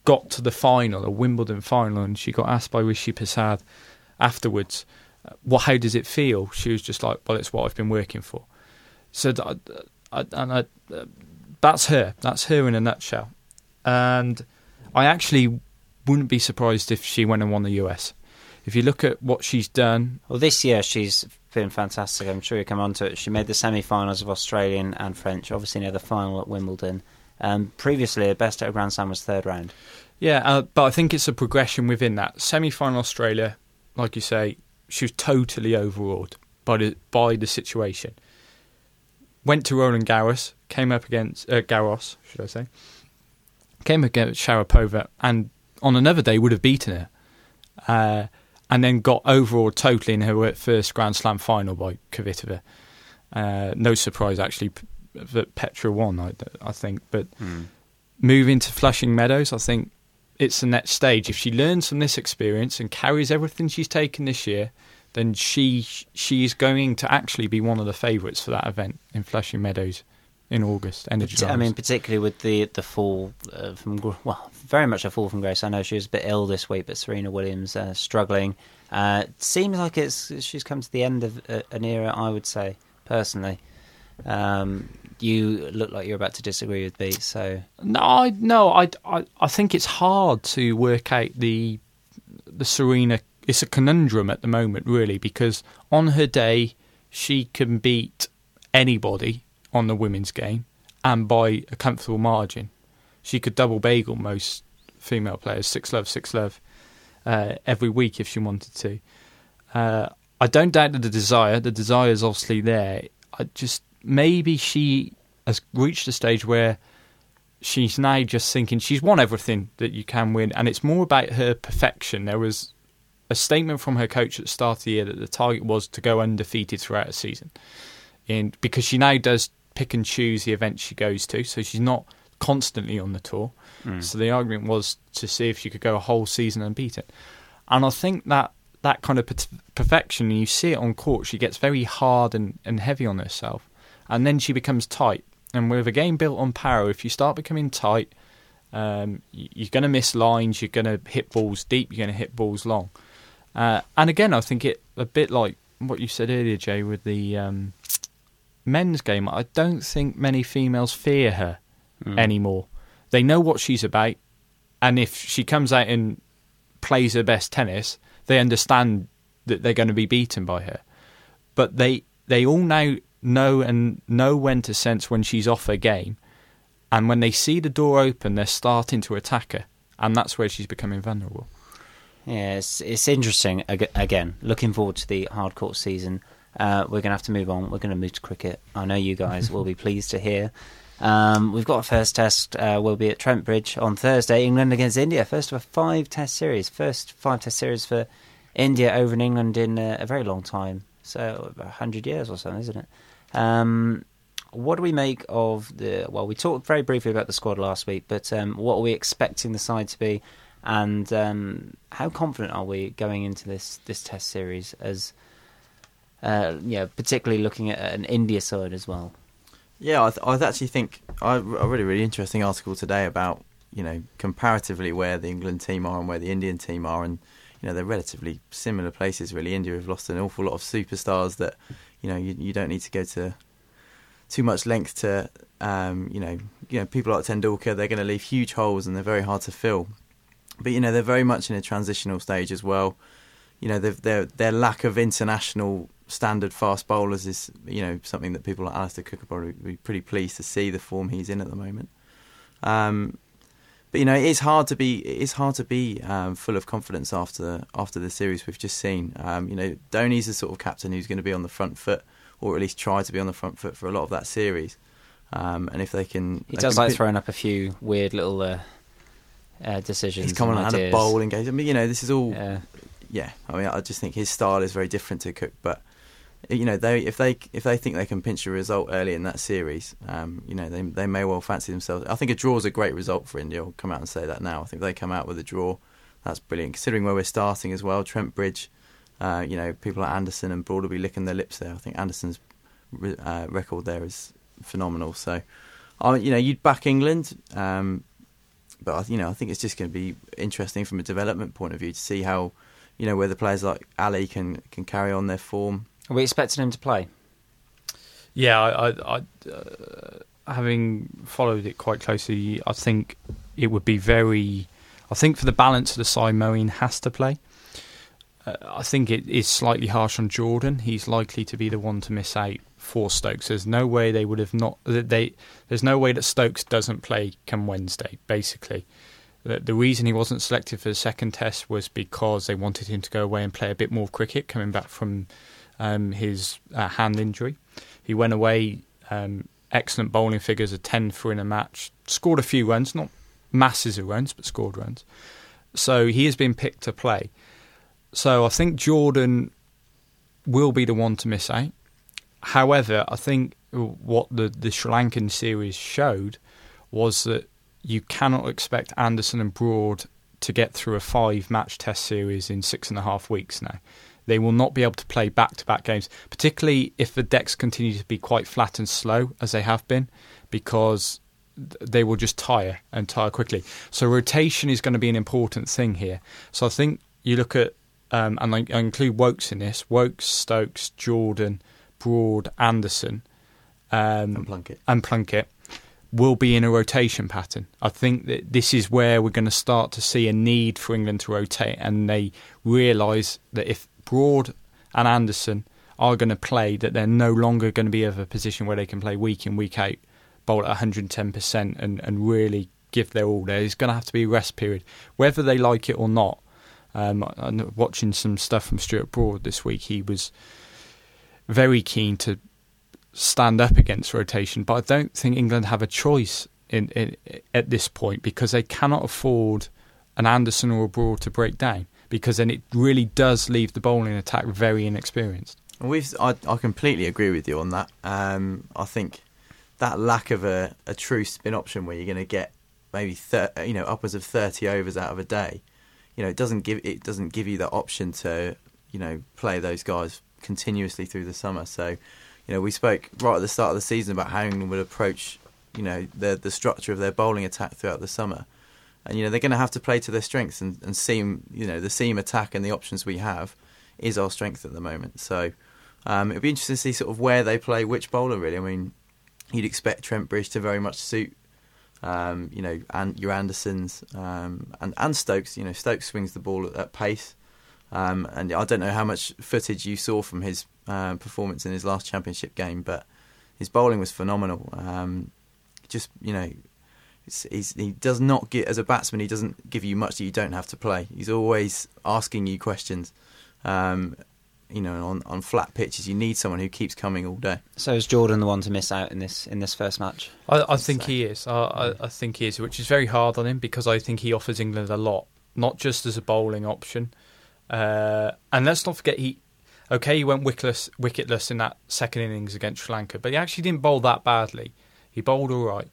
got to the final, a Wimbledon final, and she got asked by Rishi Persad afterwards, well, how does it feel? She was just like, well, it's what I've been working for. So, I, and I, that's her. That's her in a nutshell. And I actually wouldn't be surprised if she went and won the US. If you look at what she's done, well, this year she's been fantastic. I'm sure you come on to it. She made the semi-finals of Australian and French. Obviously, near the final at Wimbledon. Um, previously, her best at a Grand Slam was third round. Yeah, uh, but I think it's a progression within that semi-final Australia. Like you say, she was totally overawed by the by the situation. Went to Roland Garros, came up against uh, Garros, should I say? Came against Sharapova, and on another day would have beaten her, uh, and then got overall totally in her first Grand Slam final by Kvitova. Uh, no surprise, actually, that Petra won. I, I think, but mm. moving to Flushing Meadows, I think it's the next stage. If she learns from this experience and carries everything she's taken this year, then she she is going to actually be one of the favourites for that event in Flushing Meadows in August. Energy. I mean, particularly with the the fall uh, from well, very much a fall from grace. I know she was a bit ill this week, but Serena Williams uh, struggling. Uh, seems like it's she's come to the end of uh, an era. I would say personally. Um, you look like you're about to disagree with me. So no, I no, I, I, I think it's hard to work out the the Serena. It's a conundrum at the moment, really, because on her day she can beat anybody on the women's game and by a comfortable margin. She could double bagel most female players, six love, six love, uh, every week if she wanted to. Uh, I don't doubt that the desire, the desire is obviously there. I just maybe she has reached a stage where she's now just thinking she's won everything that you can win, and it's more about her perfection. There was a statement from her coach at the start of the year that the target was to go undefeated throughout a season, and because she now does pick and choose the events she goes to, so she's not constantly on the tour. Mm. So the argument was to see if she could go a whole season unbeaten, and I think that that kind of perfection, you see it on court, she gets very hard and, and heavy on herself and then she becomes tight. And with a game built on power, if you start becoming tight, um, you're going to miss lines, you're going to hit balls deep, you're going to hit balls long. Uh, and again, I think it a bit like what you said earlier, Jay, with the um, men's game. I don't think many females fear her mm. anymore. They know what she's about, and if she comes out and plays her best tennis, they understand that they're going to be beaten by her. But they they all now know and know when to sense when she's off her game. And when they see the door open, they're starting to attack her, and that's where she's becoming vulnerable. Yeah, it's, it's interesting. Again, looking forward to the hard court season. Uh, we're going to have to move on. We're going to move to cricket. I know you guys will be [laughs] pleased to hear. Um, we've got a first test. Uh, we'll be at Trent Bridge on Thursday. England against India. First of a five test series. First five test series for India over in England in uh, a very long time. So, 100 years or so, isn't it? Um, what do we make of the? Well, we talked very briefly about the squad last week, but um, what are we expecting the side to be, and um, how confident are we going into this this Test series? As uh, yeah, particularly looking at an India side as well. Yeah, I, th- I actually think I a really really interesting article today about you know comparatively where the England team are and where the Indian team are, and you know they're relatively similar places. Really, India have lost an awful lot of superstars that you know you, you don't need to go to too much length to um, you know you know people like Tendulkar. They're going to leave huge holes and they're very hard to fill. But you know they're very much in a transitional stage as well. You know their their lack of international standard fast bowlers is you know something that people like Alastair Cook are probably be pretty pleased to see the form he's in at the moment. Um, but you know, it is hard to be it is hard to be um, full of confidence after after the series we've just seen. Um, you know, Dhoni's the sort of captain who's going to be on the front foot, or at least try to be on the front foot for a lot of that series. Um, and if they can, he they does can like put- throwing up a few weird little uh, uh, decisions. He's come on and and had a bowling game. I mean, you know, this is all Yeah. yeah, I mean, I just think his style is very different to Cook. But you know, they if they if they think they can pinch a result early in that series, um, you know, they they may well fancy themselves. I think a draw is a great result for India. I'll come out and say that now. I think if they come out with a draw. That's brilliant, considering where we're starting as well. Trent Bridge, uh, you know, people like Anderson and Broad will be licking their lips there. I think Anderson's re- uh, record there is phenomenal. So, I you know, you'd back England. Um, but I- you know, I think it's just going to be interesting from a development point of view to see how, you know, whether players like Ali can can carry on their form. Are we expecting him to play? Yeah, I, I, I uh, having followed it quite closely, I think it would be very. I think for the balance of the side, Moeen has to play. Uh, I think it is slightly harsh on Jordan. He's likely to be the one to miss out for Stokes. There's no way they would have not. that They there's no way that Stokes doesn't play come Wednesday. Basically, the, the reason he wasn't selected for the second test was because they wanted him to go away and play a bit more cricket, coming back from um, his uh, hand injury. He went away, um, excellent bowling figures, a 10 for in a match, scored a few runs, not masses of runs, but scored runs. So he has been picked to play. So I think Jordan will be the one to miss out. However, I think what the, the Sri Lankan series showed was that you cannot expect Anderson and Broad to get through a five match test series in six and a half weeks now. They will not be able to play back to back games, particularly if the decks continue to be quite flat and slow as they have been, because they will just tire and tire quickly. So rotation is going to be an important thing here. So I think you look at, um, and I, I include Woakes in this Woakes, Stokes, Jordan, Broad, Anderson, um, And Plunkett. and Plunkett will be in a rotation pattern. I think that this is where we're going to start to see a need for England to rotate, and they realise that if Broad and Anderson are going to play, that they're no longer going to be of a position where they can play week in week out, bowl at 110% and, and really give their all. There's going to have to be a rest period, whether they like it or not. Um, watching some stuff from Stuart Broad this week. He was very keen to stand up against rotation, but I don't think England have a choice in, in at this point because they cannot afford an Anderson or a Broad to break down because then it really does leave the bowling attack very inexperienced. We've, I, I completely agree with you on that. Um, I think that lack of a, a true spin option where you're going to get maybe thir- you know upwards of 30 overs out of a day, you know, it doesn't give it doesn't give you the option to you know play those guys continuously through the summer. So, you know, we spoke right at the start of the season about how England would approach you know the the structure of their bowling attack throughout the summer. And you know they're going to have to play to their strengths and, and seam you know the seam attack and the options we have is our strength at the moment. So um, it'd be interesting to see sort of where they play which bowler. Really, I mean, you'd expect Trent Bridge to very much suit, um, you know, and your Andersons um, and and Stokes. You know, Stokes swings the ball at, at pace, um, and I don't know how much footage you saw from his uh, performance in his last championship game, but his bowling was phenomenal. Um, just you know. He's, he does not get as a batsman. He doesn't give you much that you don't have to play. He's always asking you questions. Um, you know, on, on flat pitches, you need someone who keeps coming all day. So is Jordan the one to miss out in this in this first match? I, I think So- he is. I, I, I think he is, which is very hard on him because I think he offers England a lot, not just as a bowling option. Uh, and let's not forget he. Okay, he went wicketless, wicketless in that second innings against Sri Lanka, but he actually didn't bowl that badly. He bowled all right.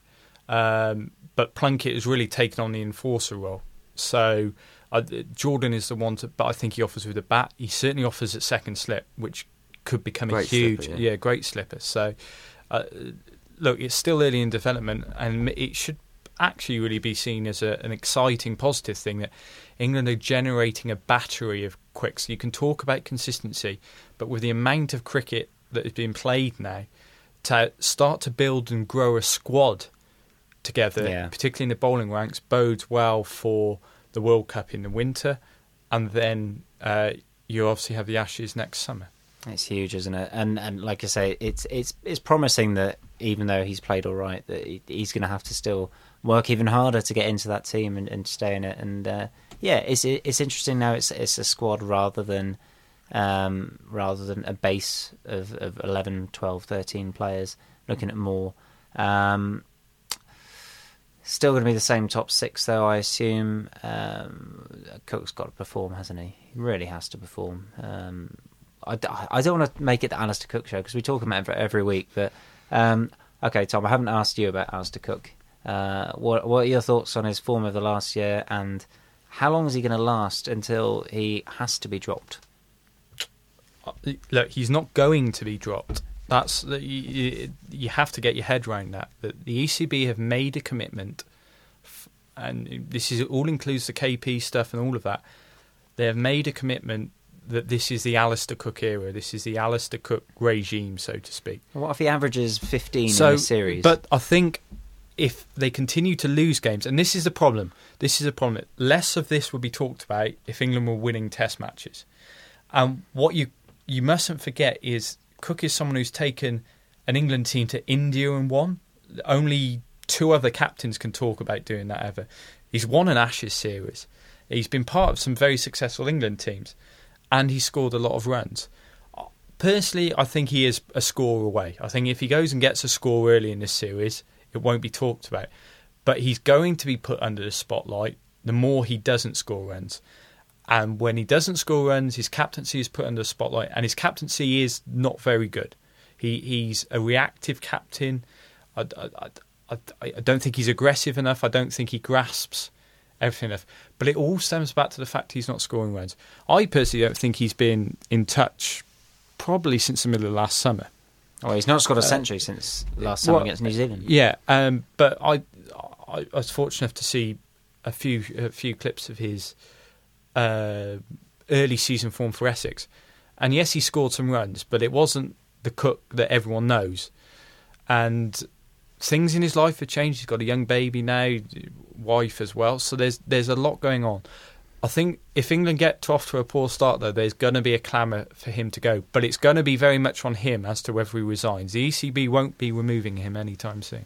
Um, but Plunkett has really taken on the enforcer role. So uh, Jordan is the one to, but I think he offers with a bat. He certainly offers at second slip, which could become Great a huge, slipper, yeah. yeah. great slipper. So uh, look, it's still early in development, and it should actually really be seen as a, an exciting, positive thing that England are generating a battery of quicks. You can talk about consistency, but with the amount of cricket that is being played now, to start to build and grow a squad together, Yeah. particularly in the bowling ranks, bodes well for the World Cup in the winter, and then uh, you obviously have the Ashes next summer. It's huge, isn't it? And and like I say, it's it's it's promising that even though he's played all right, that he, he's going to have to still work even harder to get into that team and, and stay in it. And uh, yeah, it's it's interesting now. It's it's a squad rather than um, rather than a base of, of 11, 12, 13 players. Looking at more. Um, Still going to be the same top six, though. I assume um, Cook's got to perform, hasn't he? He really has to perform. Um, I, I don't want to make it the Alastair Cook show because we talk about it every week. But um, okay, Tom, I haven't asked you about Alastair Cook. Uh, what what are your thoughts on his form of the last year, and how long is he going to last until he has to be dropped? look, he's not going to be dropped. That's the, you, you have to get your head around that. That the ECB have made a commitment, and this is all includes the KP stuff and all of that. They have made a commitment that this is the Alastair Cook era. This is the Alastair Cook regime, so to speak. What if he averages fifteen so, in a series? But I think if they continue to lose games, and this is the problem, this is a problem. Less of this will be talked about if England were winning Test matches. And what you you mustn't forget is Cook is someone who's taken an England team to India and won. Only two other captains can talk about doing that ever. He's won an Ashes series. He's been part of some very successful England teams, and he scored a lot of runs. Personally, I think he is a score away. I think if he goes and gets a score early in this series, it won't be talked about. But he's going to be put under the spotlight the more he doesn't score runs. And when he doesn't score runs, his captaincy is put under the spotlight, and his captaincy is not very good. He he's a reactive captain. I, I, I, I don't think he's aggressive enough. I don't think he grasps everything enough. But it all stems back to the fact he's not scoring runs. I personally don't think he's been in touch probably since the middle of last summer. Well, he's not scored a century since last summer well, against New Zealand. Yeah, um, but I, I I was fortunate enough to see a few a few clips of his uh, early season form for Essex, and yes, he scored some runs, but it wasn't the Cook that everyone knows, and things in his life have changed. He's got a young baby now, wife as well, so there's there's a lot going on. I think if England get off to a poor start, though, there's going to be a clamour for him to go. But it's going to be very much on him as to whether he resigns. The ECB won't be removing him anytime soon.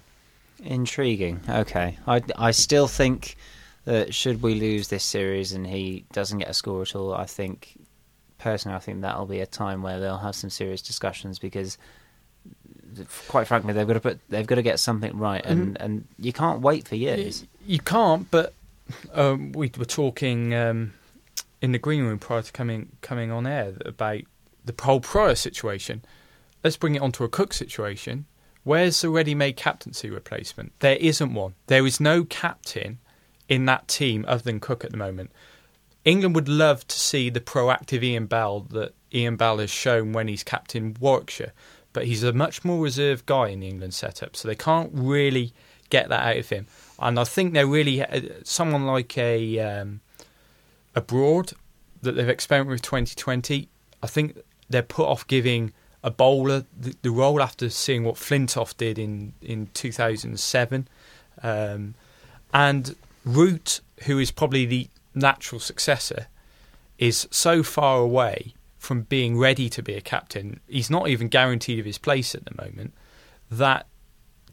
Intriguing. Okay, I I still think that should we lose this series and he doesn't get a score at all, I think personally I think that'll be a time where they'll have some serious discussions because quite frankly they've got to put they've got to get something right mm-hmm. and and you can't wait for years. You can't, but um, we were talking um, in the green room prior to coming coming on air about the whole prior situation. Let's bring it onto a Cook situation. Where's the ready-made captaincy replacement? There isn't one. There is no captain in that team other than Cook at the moment. England would love to see the proactive Ian Bell that Ian Bell has shown when he's captain Warwickshire, but he's a much more reserved guy in the England setup, so they can't really get that out of him. And I think they're really uh, someone like a um, a Broad that they've experimented with 2020. I think they're put off giving a bowler the, the role after seeing what Flintoff did in in 2007, um, and Root, who is probably the natural successor, is so far away from being ready to be a captain. He's not even guaranteed of his place at the moment. That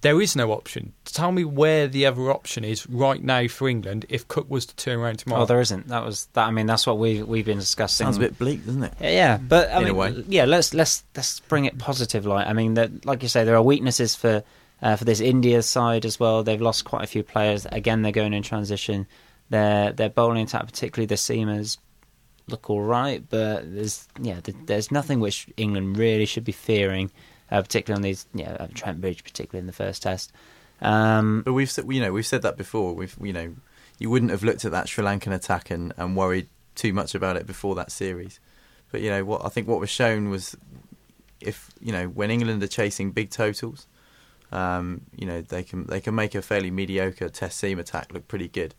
there is no option. Tell me where the other option is right now for England if Cook was to turn around tomorrow. Oh, there isn't. That was that. I mean, that's what we we've been discussing. Sounds a bit bleak, doesn't it? Yeah, yeah, but I In a mean, way. yeah. Let's let's let's bring it positive light. I mean, that like you say, there are weaknesses for uh, for this India side as well. They've lost quite a few players. Again, they're going in transition. Their their bowling attack, particularly the seamers, look all right, but there's yeah, there's nothing which England really should be fearing, uh, particularly on these yeah uh, Trent Bridge, particularly in the first test. Um, But we've said, you know, we've said that before. We've, you know, you wouldn't have looked at that Sri Lankan attack and, and worried too much about it before that series. But you know, what I think what was shown was, if you know, when England are chasing big totals, Um, you know, they can they can make a fairly mediocre test seam attack look pretty good.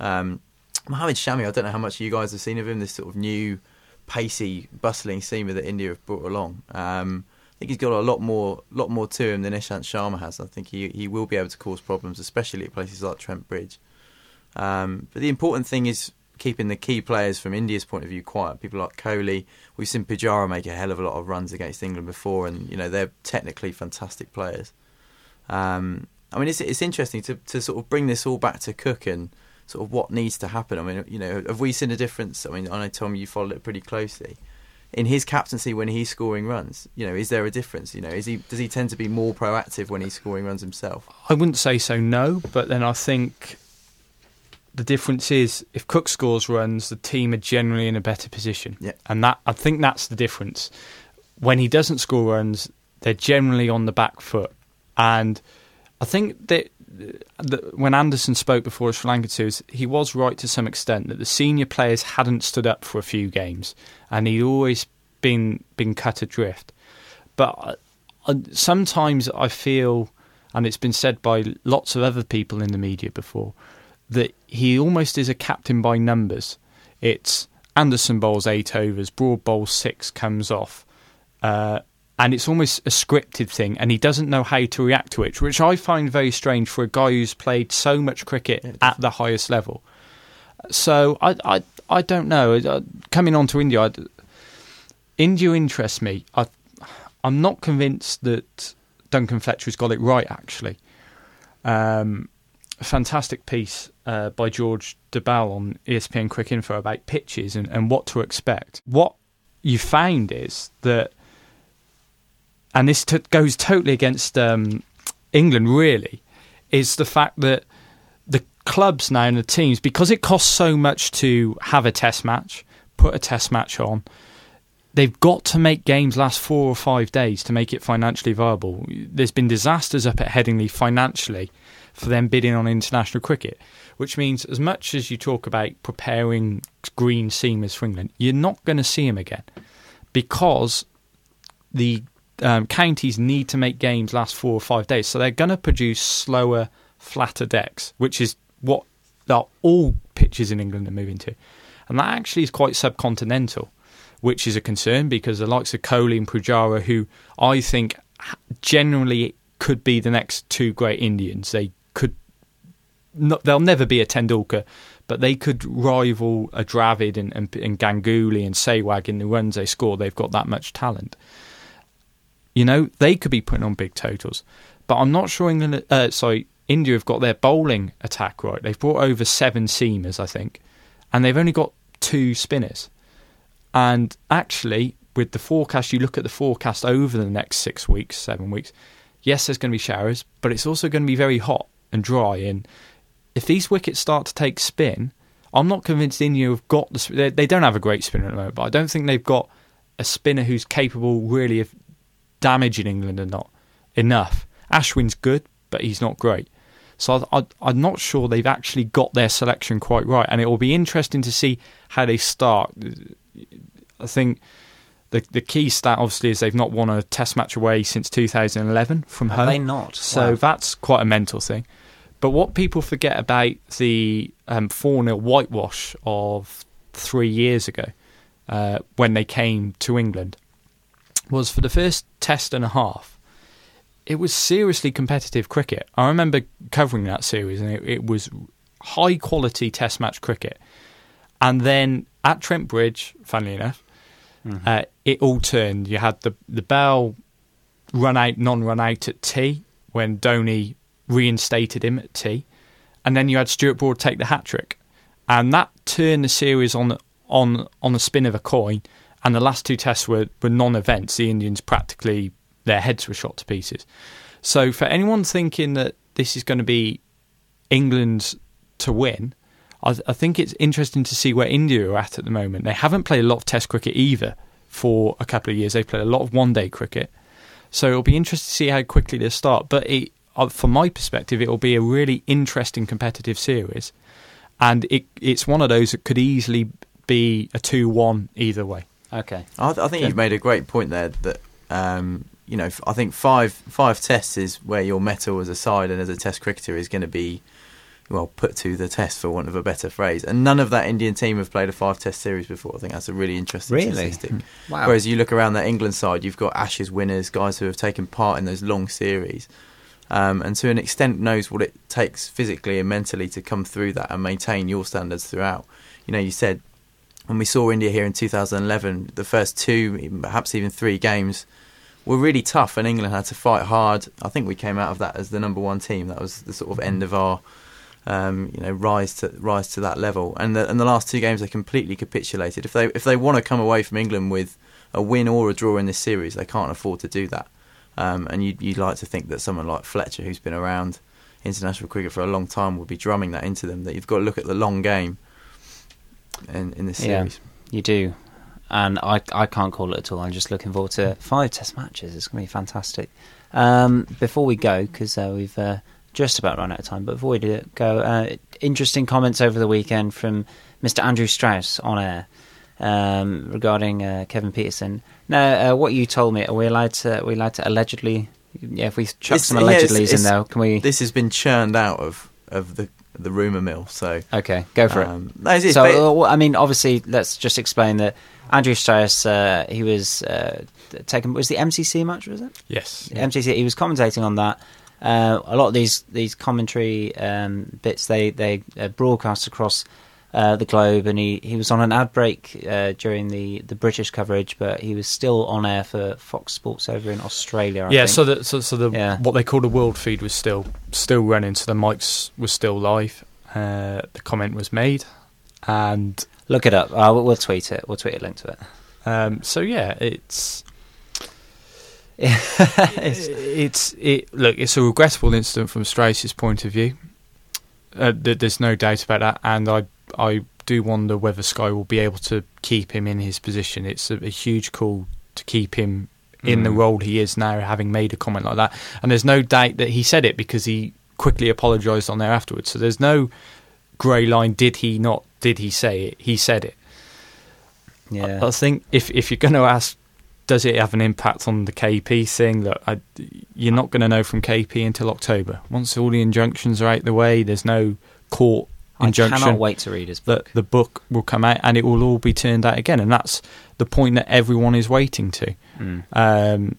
Um, Mohamed Shami, I don't know how much you guys have seen of him. This sort of new, pacey, bustling seamer that India have brought along. Um, I think he's got a lot more, lot more to him than Ishant Sharma has. I think he he will be able to cause problems, especially at places like Trent Bridge. Um, but the important thing is keeping the key players from India's point of view quiet. People like Kohli, we've seen Pujara make a hell of a lot of runs against England before, and you know they're technically fantastic players. Um, I mean, it's it's interesting to to sort of bring this all back to Cook and sort of what needs to happen. I mean, you know, have we seen a difference? I mean, I know Tom, you followed it pretty closely. In his captaincy, when he's scoring runs, you know, is there a difference? You know, is he does he tend to be more proactive when he's scoring runs himself? I wouldn't say so, no. But then I think the difference is if Cook scores runs, the team are generally in a better position. Yeah. And that I think that's the difference. When he doesn't score runs, they're generally on the back foot. And I think that, that when Anderson spoke before Sri Lanka series, he was right to some extent that the senior players hadn't stood up for a few games, and he'd always been been cut adrift. But uh, sometimes I feel, and it's been said by lots of other people in the media before, that he almost is a captain by numbers. It's Anderson bowls eight overs, Broad bowls six, comes off. Uh, and it's almost a scripted thing, and he doesn't know how to react to it, which I find very strange for a guy who's played so much cricket Yeah, at the highest level. So I, I, I don't know. Uh, Coming on to India, I, India interests me. I, I'm not convinced that Duncan Fletcher's got it right. Actually, um, a fantastic piece uh, by George Dobell on ESPN Cricinfo about pitches and, and what to expect. What you found is that and this t- goes totally against um, England, really, is the fact that the clubs now and the teams, because it costs so much to have a test match, put a test match on, they've got to make games last four or five days to make it financially viable. There's been disasters up at Headingley financially for them bidding on international cricket, which means as much as you talk about preparing green seamers for England, you're not going to see them again because the um, counties need to make games last four or five days, so they're going to produce slower, flatter decks, which is what all pitches in England are moving to, and that actually is quite subcontinental, which is a concern because the likes of Kohli and Pujara, who I think generally could be the next two great Indians, they could not, they'll never be a Tendulkar, but they could rival a Dravid and, and, and Ganguly and Sehwag in the runs they score. They've got that much talent. You know, they could be putting on big totals. But I'm not sure England, uh, sorry, India have got their bowling attack right. They've brought over seven seamers, I think, and they've only got two spinners. And actually, with the forecast, you look at the forecast over the next six weeks, seven weeks. Yes, there's going to be showers, but it's also going to be very hot and dry. And if these wickets start to take spin, I'm not convinced India have got the. They, they don't have a great spinner at the moment, but I don't think they've got a spinner who's capable really of damaging England or not enough. Ashwin's good, but he's not great. So I, I, I'm not sure they've actually got their selection quite right, and it will be interesting to see how they start. I think the the key stat obviously is they've not won a Test match away since 2011 from Have home. they not? So Wow. that's quite a mental thing. But what people forget about the um, 4 0 whitewash of three years ago uh, when they came to England was for the first test and a half, it was seriously competitive cricket. I remember covering that series and it, it was high quality test match cricket. And then at Trent Bridge, funnily enough, uh, it all turned. You had the, the Bell run out, non run out at tea when Dhoni reinstated him at tea, and then you had Stuart Broad take the hat trick, and that turned the series on on on the spin of a coin. And the last two tests were, were non-events. The Indians practically their heads were shot to pieces. So for anyone thinking that this is going to be England to win, I, I think it's interesting to see where India are at at the moment. They haven't played a lot of Test cricket either for a couple of years. They've played a lot of one-day cricket, so it'll be interesting to see how quickly they start. But it, uh, from my perspective, it will be a really interesting competitive series, and it, it's one of those that could easily be a two-one either way. Okay. I, I think you've made a great point there that um, you know, I think five five tests is where your mettle as a side and as a Test cricketer is going to be well put to the test, for want of a better phrase. And none of that Indian team have played a five Test series before. I think that's a really interesting Really? statistic. Wow. Whereas you look around that England side, you've got Ashes winners, guys who have taken part in those long series, um, and to an extent knows what it takes physically and mentally to come through that and maintain your standards throughout. You know, you said when we saw India here in 2011, the first two, perhaps even three games were really tough, and England had to fight hard. I think we came out of that as the number one team. That was the sort of end of our, um, you know, rise to rise to that level. And the, and the last two games, they completely capitulated. If they if they want to come away from England with a win or a draw in this series, they can't afford to do that. Um, and you'd, you'd like to think that someone like Fletcher, who's been around international cricket for a long time, would be drumming that into them. That you've got to look at the long game in in this Yeah. series. You do. And I, I can't call it at all. I'm just looking forward to five test matches. It's going to be fantastic. Um, before we go, because uh, we've uh, just about run out of time, but before we do go, uh, interesting comments over the weekend from Mr. Andrew Strauss on air um, regarding uh, Kevin Pietersen. Now, uh, what you told me, are we allowed to, are we allowed to allegedly, yeah, if we chuck It's- some yeah, it's- allegedlys in there, can we? This has been churned out of of the the rumor mill. So Okay, go for it. um, no, it's- it's so, ba- uh, I mean, obviously, let's just explain that Andrew Strauss, uh, he was uh, taken. Was the MCC match? Was it Yes. The MCC? He was commentating on that. Uh, a lot of these these commentary um, bits they they uh, broadcast across uh, the globe, and he, he was on an ad break uh, during the, the British coverage, but he was still on air for Fox Sports over in Australia. I yeah, think. so the so, so the Yeah. what they call the world feed was still still running, so the mics was still live. Uh, the comment was made, and look it up. Uh, we'll, tweet it. We'll tweet a link to it. um, so yeah, it's [laughs] It's- it's it. Look, it's a regrettable incident from Strauss's point of view. Uh, th- there's no doubt about that, and I I do wonder whether Sky will be able to keep him in his position. It's a, a huge call to keep him in the Mm. role he is now, having made a comment like that. And there's no doubt that he said it because he quickly apologised on there afterwards. So there's no grey line. Did he not? Did he say it? He said it. yeah. I think if if you're going to ask, does it have an impact on the KP thing? Look, I, you're not going to know from KP until October. Once all the injunctions are out of the way, there's no court I injunction. cannot wait to read his The, book. the book will come out and it will all be turned out again, and that's the point that everyone is waiting to. Mm. Um,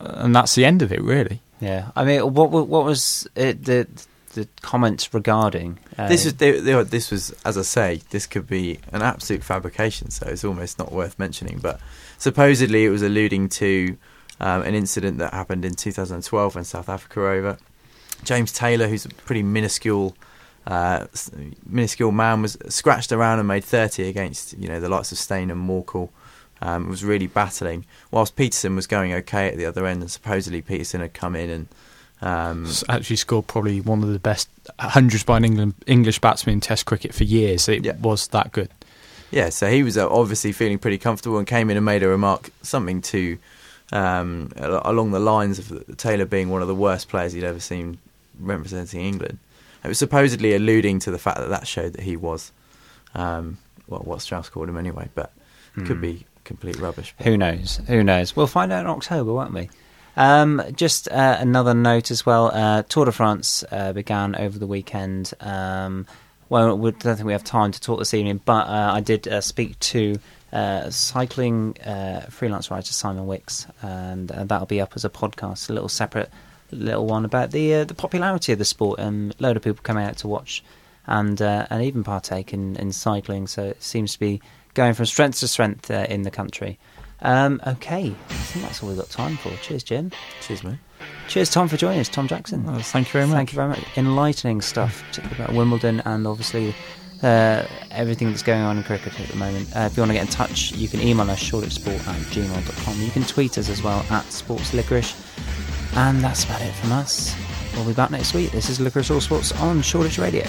and that's the end of it, really. Yeah, I mean, what what what was it, the the comments regarding? Uh, this was they, they, this was as I say, this could be an absolute fabrication. So it's almost not worth mentioning. But supposedly it was alluding to um, an incident that happened in 2012 when South Africa were over. James Taylor, who's a pretty minuscule. Uh, minuscule man was scratched around and made 30 against you know the likes of Steyn and Morkel. Um, was really battling, whilst Pietersen was going okay at the other end, and supposedly Pietersen had come in and um, Actually, scored probably one of the best hundreds by an England English batsman in Test cricket for years. It Yeah. was that good. Yeah, so he was uh, obviously feeling pretty comfortable and came in and made a remark, something to um, along the lines of Taylor being one of the worst players he'd ever seen representing England. It was supposedly alluding to the fact that that showed that he was, um, well, what Strauss called him anyway, but could Hmm. be complete rubbish. Who knows? Who knows? We'll find out in October, won't we? Um, just uh, another note as well. Uh, Tour de France uh, began over the weekend. Um, well, we don't think we have time to talk this evening, but uh, I did uh, speak to uh, cycling uh, freelance writer Simon Wicks, and uh, that'll be up as a podcast, a little separate little one about the uh, the popularity of the sport and a load of people coming out to watch and uh, and even partake in, in cycling. So it seems to be going from strength to strength uh, in the country. Um, okay, I think that's all we've got time for. Cheers, Jim. Cheers, mate. Cheers, Tom, for joining us. Tom Jackson. Oh, thank you very much. Thank you very much. Enlightening stuff, particularly about Wimbledon and obviously uh, everything that's going on in cricket at the moment. Uh, if you want to get in touch, you can email us shortexport at gmail.com. You can tweet us as well at sportslicorice. And that's about it from us. We'll be back next week. This is Liquor All Sports on Shoreditch Radio.